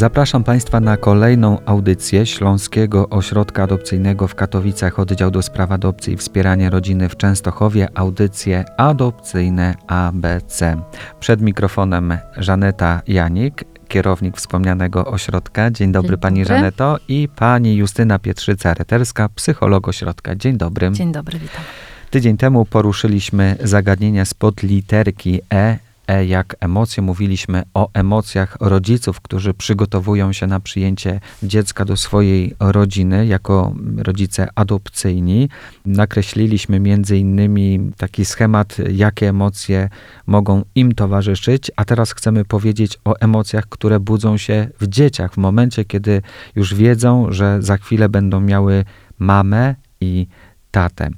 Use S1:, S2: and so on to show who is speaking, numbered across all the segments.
S1: Zapraszam Państwa na kolejną audycję Śląskiego Ośrodka Adopcyjnego w Katowicach, oddział do spraw adopcji i wspierania rodziny w Częstochowie, audycje adopcyjne ABC. Przed mikrofonem Żaneta Janik, kierownik wspomnianego ośrodka. Dzień dobry
S2: Dzień
S1: Pani
S2: dobry.
S1: Żaneto i Pani Justyna Pietrzyca-Reterska, psycholog ośrodka. Dzień dobry.
S2: Dzień dobry, witam.
S1: Tydzień temu poruszyliśmy zagadnienia spod literki E. E jak emocje. Mówiliśmy o emocjach rodziców, którzy przygotowują się na przyjęcie dziecka do swojej rodziny jako rodzice adopcyjni. Nakreśliliśmy między innymi taki schemat, jakie emocje mogą im towarzyszyć, a teraz chcemy powiedzieć o emocjach, które budzą się w dzieciach w momencie, kiedy już wiedzą, że za chwilę będą miały mamę i tatę.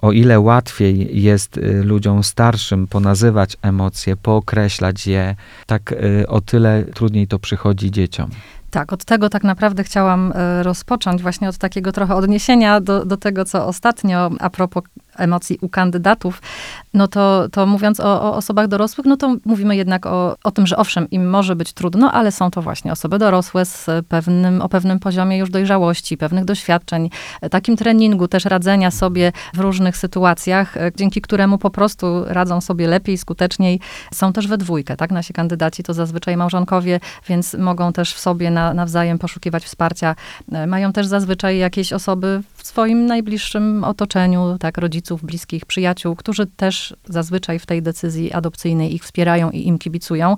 S1: O ile łatwiej jest y, ludziom starszym ponazywać emocje, pookreślać je, tak y, o tyle trudniej to przychodzi dzieciom.
S2: Tak, od tego tak naprawdę chciałam e, rozpocząć, właśnie od takiego trochę odniesienia do, do tego, co ostatnio a propos emocji u kandydatów, no to, to mówiąc o, o osobach dorosłych, no to mówimy jednak o, o tym, że owszem, im może być trudno, ale są to właśnie osoby dorosłe z pewnym, o pewnym poziomie już dojrzałości, pewnych doświadczeń, takim treningu też radzenia sobie w różnych sytuacjach, dzięki któremu po prostu radzą sobie lepiej, skuteczniej. Są też we dwójkę, tak? Nasi kandydaci to zazwyczaj małżonkowie, więc mogą też w sobie na, nawzajem poszukiwać wsparcia. Mają też zazwyczaj jakieś osoby w swoim najbliższym otoczeniu, tak, rodziców, bliskich, przyjaciół, którzy też zazwyczaj w tej decyzji adopcyjnej ich wspierają i im kibicują.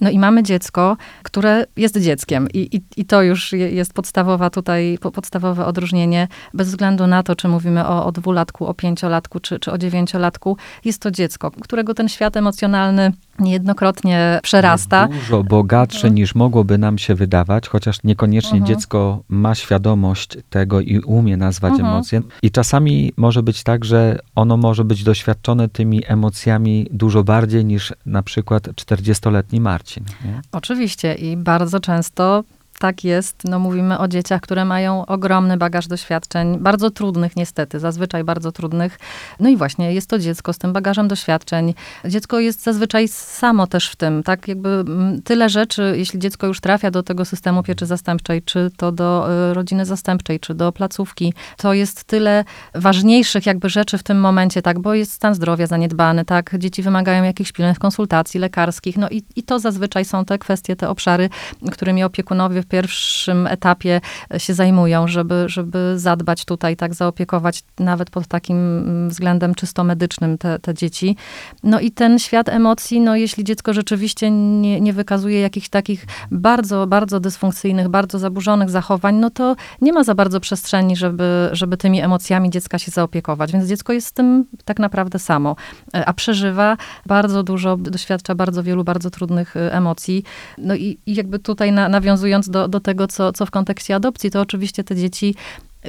S2: No i mamy dziecko, które jest dzieckiem i, i, i to już je- jest podstawowa tutaj, po- podstawowe odróżnienie, bez względu na to, czy mówimy o, o dwulatku, o pięciolatku, czy, czy o dziewięciolatku, jest to dziecko, którego ten świat emocjonalny niejednokrotnie przerasta.
S1: Dużo bogatsze niż mogłoby nam się wydawać, chociaż niekoniecznie
S2: Mhm.
S1: dziecko ma świadomość tego i umie nazwać
S2: Mhm.
S1: emocje. I czasami może być tak, że ono może być doświadczone tymi emocjami dużo bardziej niż na przykład 40-letni Marcin. Nie?
S2: Oczywiście i bardzo często tak jest. No, mówimy o dzieciach, które mają ogromny bagaż doświadczeń, bardzo trudnych niestety, zazwyczaj bardzo trudnych. No i właśnie jest to dziecko z tym bagażem doświadczeń. Dziecko jest zazwyczaj samo też w tym, tak jakby mm, tyle rzeczy, jeśli dziecko już trafia do tego systemu pieczy zastępczej, czy to do y, rodziny zastępczej, czy do placówki, to jest tyle ważniejszych jakby rzeczy w tym momencie, tak, bo jest stan zdrowia zaniedbany, tak, dzieci wymagają jakichś pilnych konsultacji lekarskich, no i, i to zazwyczaj są te kwestie, te obszary, którymi opiekunowie pierwszym etapie się zajmują, żeby, żeby zadbać tutaj, tak, zaopiekować nawet pod takim mm, względem czysto medycznym te, te dzieci. No i ten świat emocji, no jeśli dziecko rzeczywiście nie, nie wykazuje jakichś takich bardzo, bardzo dysfunkcyjnych, bardzo zaburzonych zachowań, no to nie ma za bardzo przestrzeni, żeby, żeby tymi emocjami dziecka się zaopiekować. Więc dziecko jest z tym tak naprawdę samo, E, a przeżywa bardzo dużo, doświadcza bardzo wielu bardzo trudnych e, emocji. No i, i jakby tutaj na, nawiązując do, do tego, co, co w kontekście adopcji, to oczywiście te dzieci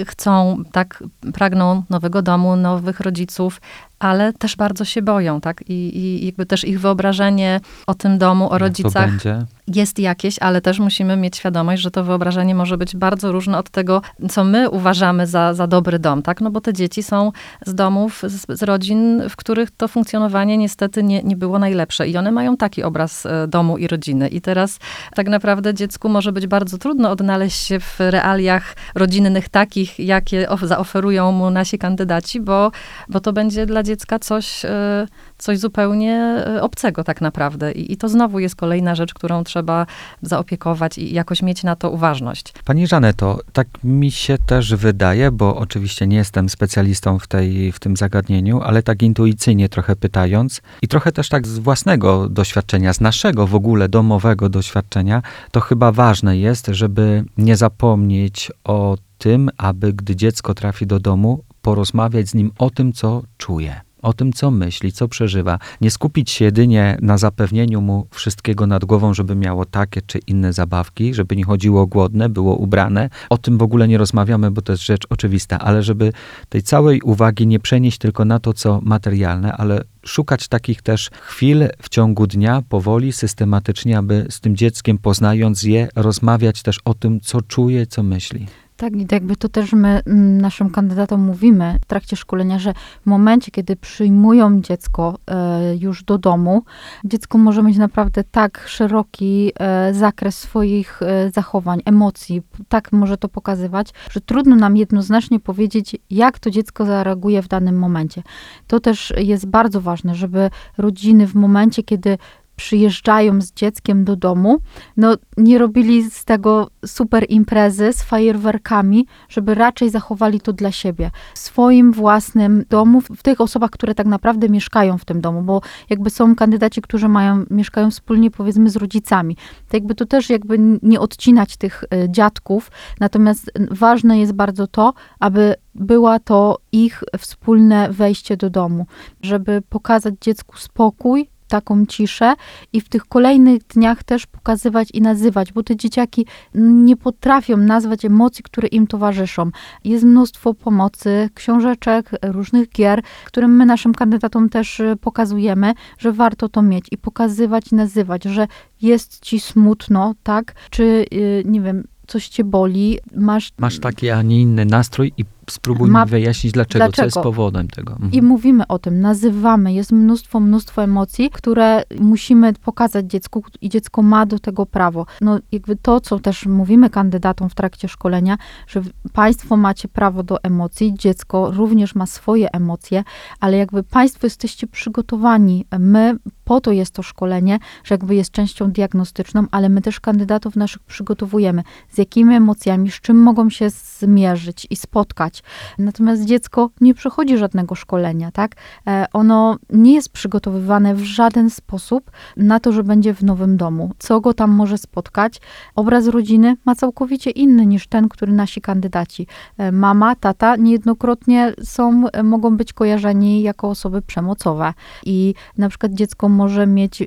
S2: chcą, tak, pragną nowego domu, nowych rodziców, ale też bardzo się boją, tak? I, i jakby też ich wyobrażenie o tym domu, o
S1: Jak to
S2: rodzicach
S1: będzie?
S2: Jest jakieś, ale też musimy mieć świadomość, że to wyobrażenie może być bardzo różne od tego, co my uważamy za, za dobry dom, tak? No bo te dzieci są z domów, z, z rodzin, w których to funkcjonowanie niestety nie, nie było najlepsze i one mają taki obraz e, domu i rodziny. I teraz tak naprawdę dziecku może być bardzo trudno odnaleźć się w realiach rodzinnych takich, jakie of, zaoferują mu nasi kandydaci, bo, bo to będzie dla dziecka coś, e, coś zupełnie e, obcego tak naprawdę. I, I to znowu jest kolejna rzecz, którą trzeba zaopiekować i jakoś mieć na to uważność.
S1: Pani Żaneto, tak mi się też wydaje, bo oczywiście nie jestem specjalistą w, tej, w tym zagadnieniu, ale tak intuicyjnie trochę pytając i trochę też tak z własnego doświadczenia, z naszego w ogóle domowego doświadczenia, to chyba ważne jest, żeby nie zapomnieć o tym, aby gdy dziecko trafi do domu, porozmawiać z nim o tym, co czuje. O tym, co myśli, co przeżywa. Nie skupić się jedynie na zapewnieniu mu wszystkiego nad głową, żeby miało takie czy inne zabawki, żeby nie chodziło głodne, było ubrane. O tym w ogóle nie rozmawiamy, bo to jest rzecz oczywista, ale żeby tej całej uwagi nie przenieść tylko na to, co materialne, ale szukać takich też chwil w ciągu dnia, powoli, systematycznie, aby z tym dzieckiem, poznając je, rozmawiać też o tym, co czuje, co myśli.
S3: Tak, i jakby to też my mm, naszym kandydatom mówimy w trakcie szkolenia, że w momencie, kiedy przyjmują dziecko e, już do domu, dziecko może mieć naprawdę tak szeroki e, zakres swoich e, zachowań, emocji, tak może to pokazywać, że trudno nam jednoznacznie powiedzieć, jak to dziecko zareaguje w danym momencie. To też jest bardzo ważne, żeby rodziny w momencie, kiedy przyjeżdżają z dzieckiem do domu, no nie robili z tego super imprezy z fajerwerkami, żeby raczej zachowali to dla siebie, w swoim własnym domu, w tych osobach, które tak naprawdę mieszkają w tym domu, bo jakby są kandydaci, którzy mają, mieszkają wspólnie powiedzmy z rodzicami. To jakby to też jakby nie odcinać tych y, dziadków, natomiast ważne jest bardzo to, aby była to ich wspólne wejście do domu, żeby pokazać dziecku spokój, taką ciszę i w tych kolejnych dniach też pokazywać i nazywać, bo te dzieciaki nie potrafią nazwać emocji, które im towarzyszą. Jest mnóstwo pomocy, książeczek, różnych gier, którym my naszym kandydatom też y, pokazujemy, że warto to mieć i pokazywać i nazywać, że jest ci smutno, tak? Czy, yy, nie wiem, coś cię boli, masz...
S1: Masz taki, a nie inny nastrój i spróbuj
S3: Ma-
S1: wyjaśnić, dlaczego, co
S3: Dlaczego?
S1: jest powodem tego. Mhm.
S3: I mówimy o tym, nazywamy, jest mnóstwo, mnóstwo emocji, które musimy pokazać dziecku i dziecko ma do tego prawo. No jakby to, co też mówimy kandydatom w trakcie szkolenia, że państwo macie prawo do emocji, dziecko również ma swoje emocje, ale jakby państwo jesteście przygotowani. My, po to jest to szkolenie, że jakby jest częścią diagnostyczną, ale my też kandydatów naszych przygotowujemy, z jakimi emocjami, z czym mogą się zmierzyć i spotkać. Natomiast dziecko nie przechodzi żadnego szkolenia, tak? E, Ono nie jest przygotowywane w żaden sposób na to, że będzie w nowym domu. Co go tam może spotkać? Obraz rodziny ma całkowicie inny niż ten, który nasi kandydaci. E, Mama, tata niejednokrotnie są, e, mogą być kojarzeni jako osoby przemocowe. I na przykład dziecko może mieć,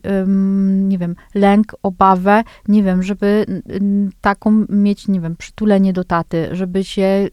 S3: nie wiem, lęk, obawę, nie wiem, żeby taką mieć, nie wiem, przytulenie do taty, żeby się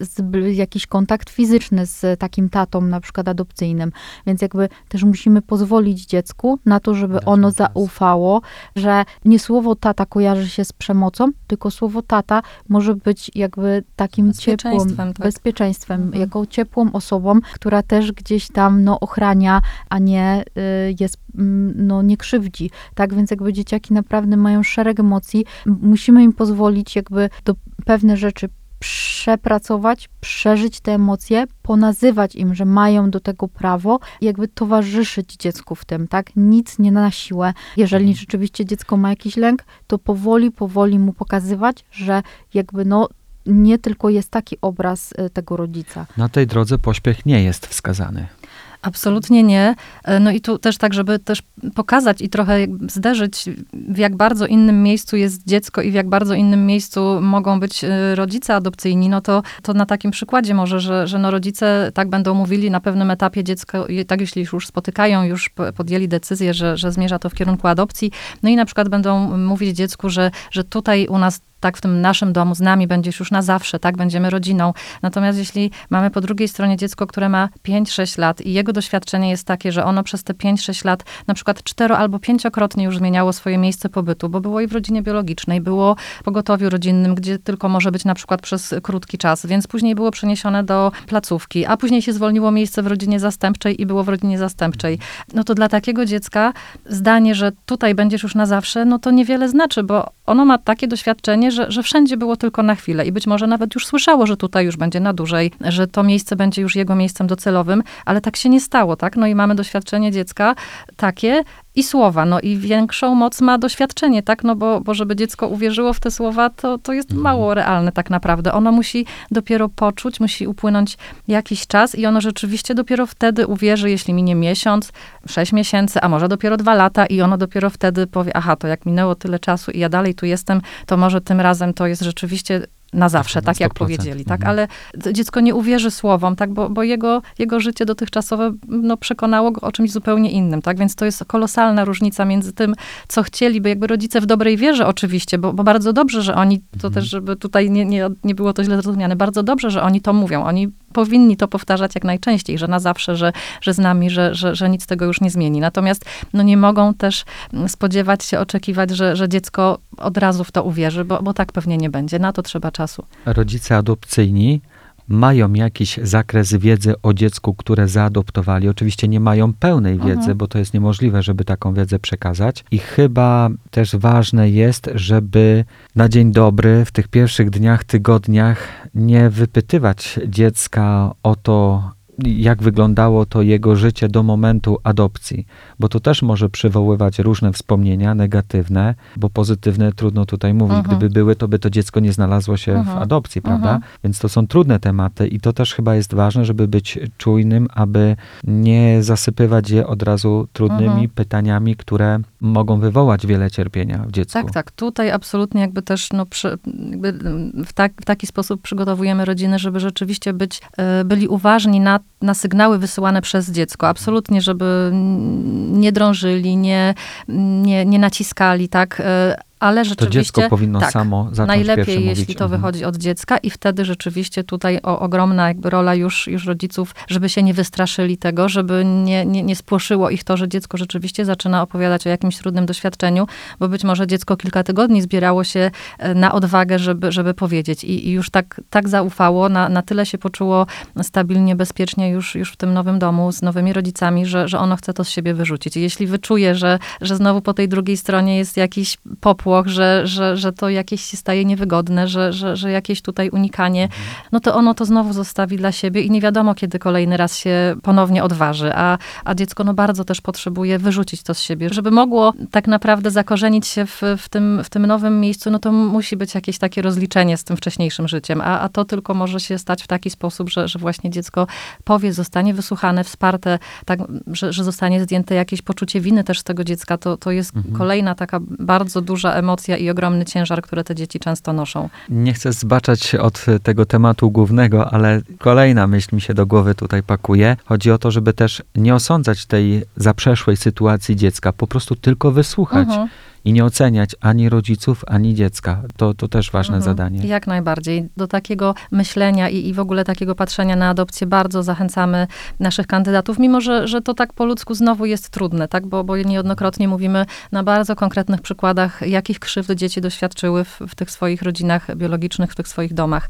S3: jakiś kontakt fizyczny z takim tatą, na przykład adopcyjnym. Więc jakby też musimy pozwolić dziecku na to, żeby
S1: Dać
S3: ono zaufało, że nie słowo tata kojarzy się z przemocą, tylko słowo tata może być jakby takim ciepłym
S2: Bezpieczeństwem, tak.
S3: bezpieczeństwem,
S2: Mhm.
S3: jako ciepłą osobą, która też gdzieś tam no, ochrania, a nie y, jest, mm, no, nie krzywdzi. Tak więc jakby dzieciaki naprawdę mają szereg emocji. Musimy im pozwolić jakby do pewne rzeczy przepracować, przeżyć te emocje, ponazywać im, że mają do tego prawo jakby towarzyszyć dziecku w tym, tak? Nic nie na siłę. Jeżeli rzeczywiście dziecko ma jakiś lęk, to powoli, powoli mu pokazywać, że jakby no nie tylko jest taki obraz y, tego rodzica.
S1: Na tej drodze pośpiech nie jest wskazany.
S2: Absolutnie nie. E, No i tu też tak, żeby też pokazać i trochę zderzyć, w jak bardzo innym miejscu jest dziecko i w jak bardzo innym miejscu mogą być e, rodzice adopcyjni, no to, to na takim przykładzie może, że, że no rodzice tak będą mówili na pewnym etapie dziecko, tak jeśli już spotykają, już po- podjęli decyzję, że, że zmierza to w kierunku adopcji, no i na przykład będą mówić dziecku, że, że tutaj u nas tak w tym naszym domu z nami będziesz już na zawsze, tak, będziemy rodziną. Natomiast jeśli mamy po drugiej stronie dziecko, które ma 5-6 lat i jego doświadczenie jest takie, że ono przez te 5-6 lat na przykład cztero albo pięciokrotnie już zmieniało swoje miejsce pobytu, bo było i w rodzinie biologicznej, było w pogotowiu rodzinnym, gdzie tylko może być na przykład przez krótki czas, więc później było przeniesione do placówki, a później się zwolniło miejsce w rodzinie zastępczej i było w rodzinie zastępczej. No to dla takiego dziecka zdanie, że tutaj będziesz już na zawsze, no to niewiele znaczy, bo ono ma takie doświadczenie, że, że wszędzie było tylko na chwilę i być może nawet już słyszało, że tutaj już będzie na dłużej, że to miejsce będzie już jego miejscem docelowym, ale tak się nie stało, tak? No i mamy doświadczenie dziecka takie i słowa, no i większą moc ma doświadczenie, tak? No bo, bo żeby dziecko uwierzyło w te słowa, to, to jest mało realne tak naprawdę. Ono musi dopiero poczuć, musi upłynąć jakiś czas i ono rzeczywiście dopiero wtedy uwierzy, jeśli minie miesiąc, sześć miesięcy, a może dopiero dwa lata i ono dopiero wtedy powie, aha, to jak minęło tyle czasu i ja dalej tu jestem, to może tym razem to jest rzeczywiście na zawsze,
S1: Na
S2: tak jak
S1: 100%.
S2: powiedzieli, tak,
S1: Mhm.
S2: ale dziecko nie uwierzy słowom, tak, bo, bo jego, jego życie dotychczasowe no, przekonało go o czymś zupełnie innym, tak, więc to jest kolosalna różnica między tym, co chcieliby, jakby rodzice w dobrej wierze oczywiście, bo, bo bardzo dobrze, że oni, to
S1: Mhm.
S2: też, żeby tutaj nie, nie, nie było to źle zrozumiane, bardzo dobrze, że oni to mówią, oni powinni to powtarzać jak najczęściej, że na zawsze, że, że z nami, że, że, że nic tego już nie zmieni. Natomiast no, nie mogą też mm, spodziewać się, oczekiwać, że, że dziecko od razu w to uwierzy, bo, bo tak pewnie nie będzie. Na to trzeba czasu.
S1: Rodzice adopcyjni mają jakiś zakres wiedzy o dziecku, które zaadoptowali. Oczywiście nie mają pełnej wiedzy,
S2: Mhm.
S1: bo to jest niemożliwe, żeby taką wiedzę przekazać. I chyba też ważne jest, żeby na dzień dobry, w tych pierwszych dniach, tygodniach nie wypytywać dziecka o to, jak wyglądało to jego życie do momentu adopcji, bo to też może przywoływać różne wspomnienia negatywne, bo pozytywne trudno tutaj mówić.
S2: Mhm.
S1: Gdyby były, to by to dziecko nie znalazło się w
S2: Mhm.
S1: adopcji, prawda?
S2: Mhm.
S1: Więc to są trudne tematy i to też chyba jest ważne, żeby być czujnym, aby nie zasypywać je od razu trudnymi pytaniami, które mogą wywołać wiele cierpienia w dziecku.
S2: Tak, tak. Tutaj absolutnie jakby też no, przy, jakby w, tak, w taki sposób przygotowujemy rodziny, żeby rzeczywiście być, e, byli uważni na, na sygnały wysyłane przez dziecko. Absolutnie, żeby nie drążyli, nie, nie, nie naciskali, tak? Ale
S1: To
S2: rzeczywiście...
S1: dziecko powinno
S2: tak,
S1: samo zacząć
S2: Najlepiej, jeśli to
S1: Mhm.
S2: wychodzi od dziecka i wtedy rzeczywiście tutaj o, ogromna jakby rola już, już rodziców, żeby się nie wystraszyli tego, żeby nie, nie, nie spłoszyło ich to, że dziecko rzeczywiście zaczyna opowiadać o jakimś trudnym doświadczeniu, bo być może dziecko kilka tygodni zbierało się e, na odwagę, żeby, żeby powiedzieć i, i już tak, tak zaufało, na, na tyle się poczuło stabilnie, bezpiecznie już, już w tym nowym domu z nowymi rodzicami, że, że ono chce to z siebie wyrzucić. I jeśli wyczuje, że, że znowu po tej drugiej stronie jest jakiś popłoch, że, że, że to jakieś się staje niewygodne, że, że, że jakieś tutaj unikanie, no to ono to znowu zostawi dla siebie i nie wiadomo, kiedy kolejny raz się ponownie odważy. A, a dziecko no bardzo też potrzebuje wyrzucić to z siebie. Żeby mogło tak naprawdę zakorzenić się w, w, tym, w tym nowym miejscu, no to musi być jakieś takie rozliczenie z tym wcześniejszym życiem. A, a to tylko może się stać w taki sposób, że, że właśnie dziecko powie, zostanie wysłuchane, wsparte, tak, że, że zostanie zdjęte jakieś poczucie winy też z tego dziecka. To, to jest
S1: Mhm.
S2: kolejna taka bardzo duża emocja i ogromny ciężar, które te dzieci często noszą.
S1: Nie chcę zbaczać od tego tematu głównego, ale kolejna myśl mi się do głowy tutaj pakuje. Chodzi o to, żeby też nie osądzać tej zaprzeszłej sytuacji dziecka, po prostu tylko wysłuchać
S2: Mhm.
S1: I nie oceniać ani rodziców, ani dziecka. To, to też ważne
S2: Mhm.
S1: zadanie.
S2: Jak najbardziej. Do takiego myślenia i, i w ogóle takiego patrzenia na adopcję bardzo zachęcamy naszych kandydatów, mimo że, że to tak po ludzku znowu jest trudne, tak? bo, bo niejednokrotnie mówimy na bardzo konkretnych przykładach, jakich krzywd dzieci doświadczyły w, w tych swoich rodzinach biologicznych, w tych swoich domach.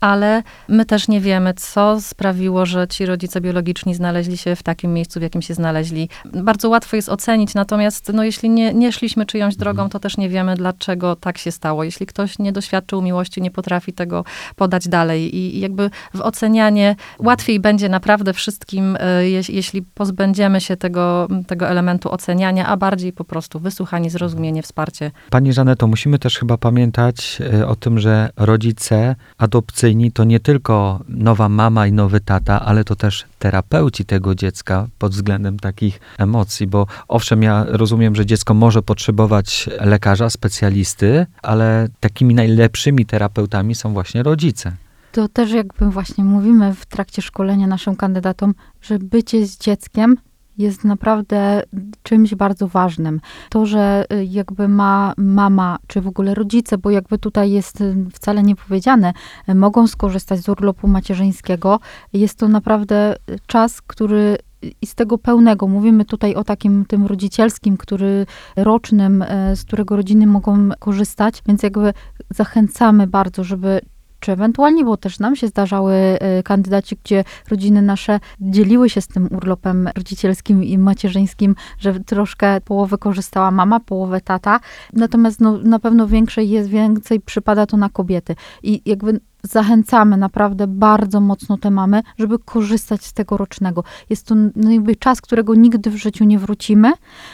S2: Ale my też nie wiemy, co sprawiło, że ci rodzice biologiczni znaleźli się w takim miejscu, w jakim się znaleźli. Bardzo łatwo jest ocenić, natomiast no, jeśli nie, nie szliśmy czyjąś drogą, to też nie wiemy, dlaczego tak się stało. Jeśli ktoś nie doświadczył miłości, nie potrafi tego podać dalej. I, i jakby w ocenianie łatwiej będzie naprawdę wszystkim, e, je, jeśli pozbędziemy się tego, tego elementu oceniania, a bardziej po prostu wysłuchanie, zrozumienie, wsparcie.
S1: Pani Żaneto, musimy też chyba pamiętać e, o tym, że rodzice adopcyjni to nie tylko nowa mama i nowy tata, ale to też terapeuci tego dziecka pod względem takich emocji, bo owszem, ja rozumiem, że dziecko może potrzebować lekarza, specjalisty, ale takimi najlepszymi terapeutami są właśnie rodzice.
S3: To też jakby właśnie mówimy w trakcie szkolenia naszym kandydatom, że bycie z dzieckiem jest naprawdę czymś bardzo ważnym. To, że y, jakby ma mama, czy w ogóle rodzice, bo jakby tutaj jest y, wcale nie powiedziane, y, mogą skorzystać z urlopu macierzyńskiego, jest to naprawdę czas, który i z tego pełnego, mówimy tutaj o takim tym rodzicielskim, który rocznym, z którego rodziny mogą korzystać, więc jakby zachęcamy bardzo, żeby czy ewentualnie, bo też nam się zdarzały y, kandydaci, gdzie rodziny nasze dzieliły się z tym urlopem rodzicielskim i macierzyńskim, że troszkę połowę korzystała mama, połowę tata, natomiast no, na pewno większej jest, więcej przypada to na kobiety. I jakby zachęcamy naprawdę bardzo mocno te mamy, żeby korzystać z tego rocznego. Jest to no, jakby czas, którego nigdy w życiu nie wrócimy,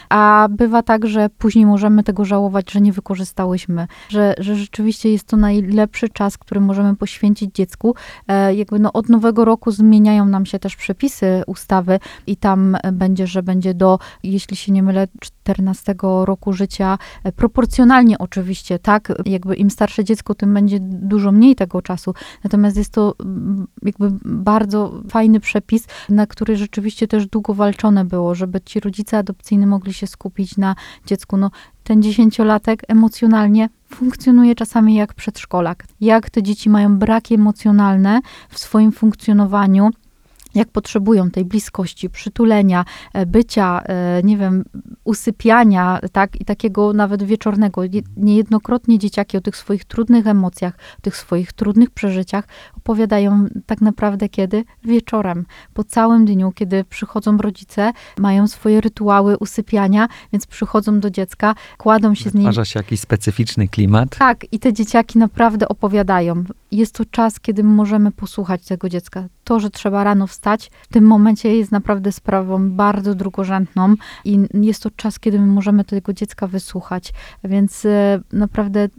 S3: a bywa tak, że później możemy tego żałować, że nie wykorzystałyśmy, że, że rzeczywiście jest to najlepszy czas, który możemy poświęcić dziecku. E, jakby no, od nowego roku zmieniają nam się też przepisy ustawy i tam będzie, że będzie do, jeśli się nie mylę, 14 roku życia, e, proporcjonalnie oczywiście, tak, jakby im starsze dziecko, tym będzie dużo mniej tego czasu, natomiast jest to jakby bardzo fajny przepis, na który rzeczywiście też długo walczone było, żeby ci rodzice adopcyjni mogli się skupić na dziecku. No, ten dziesięciolatek emocjonalnie funkcjonuje czasami jak przedszkolak. Jak te dzieci mają braki emocjonalne w swoim funkcjonowaniu, jak potrzebują tej bliskości, przytulenia, e, bycia, e, nie wiem, usypiania, tak, i takiego nawet wieczornego. Je- Niejednokrotnie dzieciaki o tych swoich trudnych emocjach, tych swoich trudnych przeżyciach opowiadają tak naprawdę kiedy? Wieczorem, po całym dniu, kiedy przychodzą rodzice, mają swoje rytuały usypiania, więc przychodzą do dziecka, kładą się z nim
S1: Wytwarza się jakiś specyficzny klimat.
S3: tak, i te dzieciaki naprawdę opowiadają. Jest to czas, kiedy możemy posłuchać tego dziecka. To, że trzeba rano wstać, w tym momencie jest naprawdę sprawą bardzo drugorzędną i jest to czas, kiedy my możemy tego dziecka wysłuchać. Więc e, naprawdę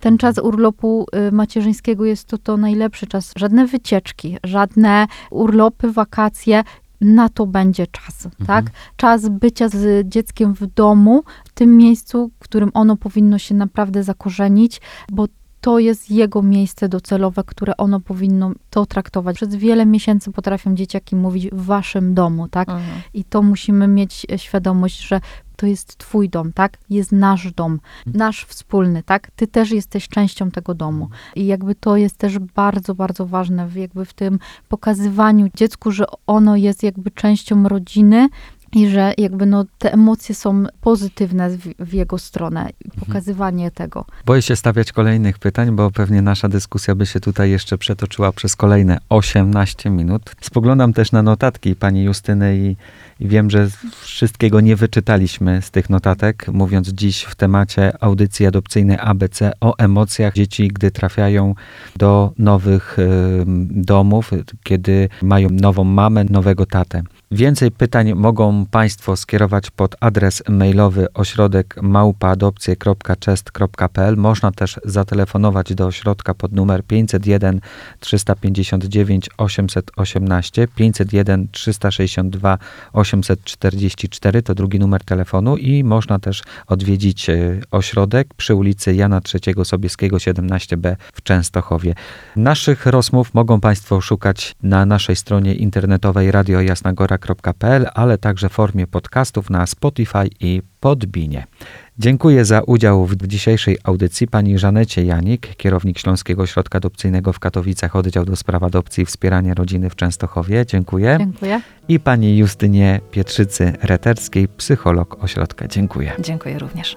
S3: ten czas urlopu e, macierzyńskiego jest to, to najlepszy czas. Żadne wycieczki, żadne urlopy, wakacje. Na to będzie czas, tak? Czas bycia z dzieckiem w domu, w tym miejscu, w którym ono powinno się naprawdę zakorzenić, bo to jest jego miejsce docelowe, które ono powinno to traktować. Przez wiele miesięcy potrafią dzieciaki mówić w waszym domu, tak?
S2: Mhm.
S3: I to musimy mieć świadomość, że to jest twój dom, tak? Jest nasz dom, nasz wspólny, tak? Ty też jesteś częścią tego domu. I jakby to jest też bardzo, bardzo ważne w, jakby w tym pokazywaniu dziecku, że ono jest jakby częścią rodziny i że jakby no te emocje są pozytywne w, w jego stronę. I Pokazywanie tego.
S1: Boję się stawiać kolejnych pytań, bo pewnie nasza dyskusja by się tutaj jeszcze przetoczyła przez kolejne 18 minut. Spoglądam też na notatki pani Justyny i, i wiem, że wszystkiego nie wyczytaliśmy z tych notatek, mówiąc dziś w temacie audycji adopcyjnej ABC o emocjach dzieci, gdy trafiają do nowych em, domów, kiedy mają nową mamę, nowego tatę. Więcej pytań mogą Państwo skierować pod adres mailowy ośrodek małpaadopcje.chest.pl. Można też zatelefonować do ośrodka pod numer 501 359 818 501 362 844 to drugi numer telefonu i można też odwiedzić e, ośrodek przy ulicy Jana III Sobieskiego 17b w Częstochowie. Naszych rozmów mogą Państwo szukać na naszej stronie internetowej radiojasnagora.pl, ale także w formie podcastów na Spotify i Podbinie. Dziękuję za udział w dzisiejszej audycji pani Żanecie Janik, kierownik Śląskiego Ośrodka Adopcyjnego w Katowicach, oddział do spraw adopcji i wspierania rodziny w Częstochowie. Dziękuję.
S3: Dziękuję.
S1: I pani Justynie Pietrzycy Reterskiej, psycholog ośrodka. Dziękuję.
S2: Dziękuję również.